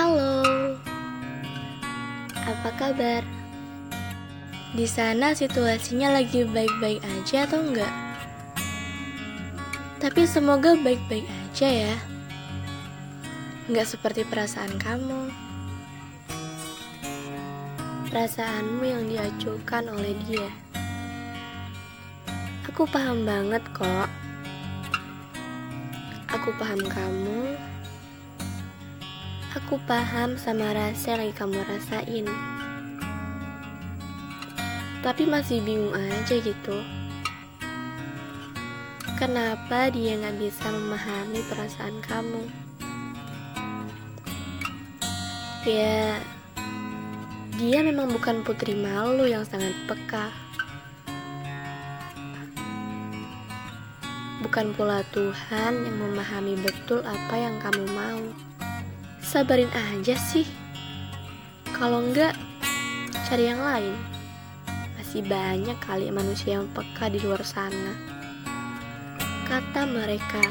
Halo, apa kabar? Di sana situasinya lagi baik-baik aja atau enggak? Tapi semoga baik-baik aja ya. Enggak seperti perasaan kamu. Perasaanmu yang diacuhkan oleh dia. Aku paham banget kok. Aku paham kamu. Aku paham sama rasa yang lagi kamu rasain. Tapi masih bingung aja gitu. Kenapa dia nggak bisa memahami perasaan kamu? Ya, dia memang bukan putri malu yang sangat peka. Bukan pula Tuhan yang memahami betul apa yang kamu mau. Sabarin aja sih. Kalau enggak, cari yang lain. Masih banyak kali manusia yang peka di luar sana. Kata mereka.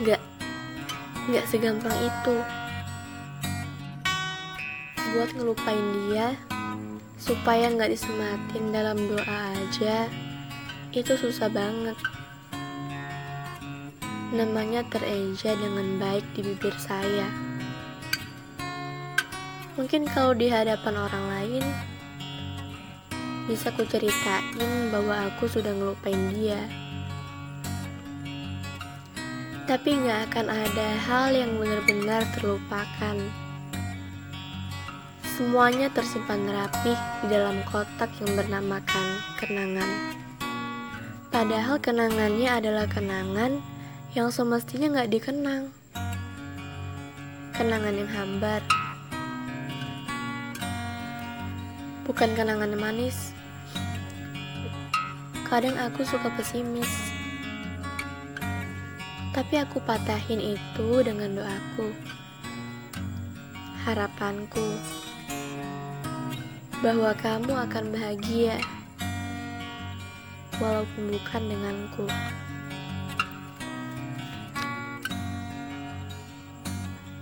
Enggak, enggak segampang itu. Buat ngelupain dia, supaya nggak disematin dalam doa aja, itu susah banget. Namanya tereja dengan baik di bibir saya. Mungkin kalau di hadapan orang lain, bisa ku ceritain bahwa aku sudah ngelupain dia. Tapi gak akan ada hal yang benar-benar terlupakan. Semuanya tersimpan rapih di dalam kotak yang bernamakan kenangan. Padahal kenangannya adalah kenangan yang semestinya nggak dikenang. Kenangan yang hambar. Bukan kenangan yang manis. Kadang aku suka pesimis. Tapi aku patahin itu dengan doaku. Harapanku bahwa kamu akan bahagia walaupun bukan denganku.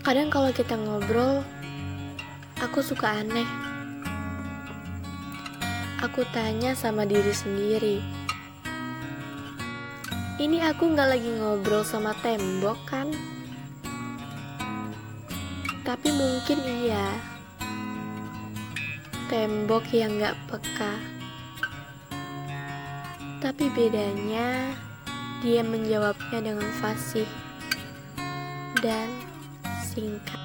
Kadang kalau kita ngobrol, aku suka aneh. Aku tanya sama diri sendiri. Ini aku nggak lagi ngobrol sama tembok kan? Tapi mungkin iya. Tembok yang nggak peka. Tapi bedanya, dia menjawabnya dengan fasih dan singkat.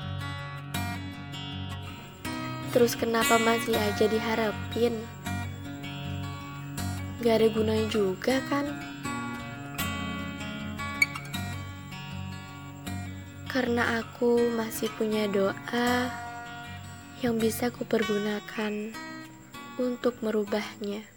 Terus kenapa masih aja diharapin? Gak ada gunanya juga kan? Karena aku masih punya doa yang bisa kupergunakan untuk merubahnya.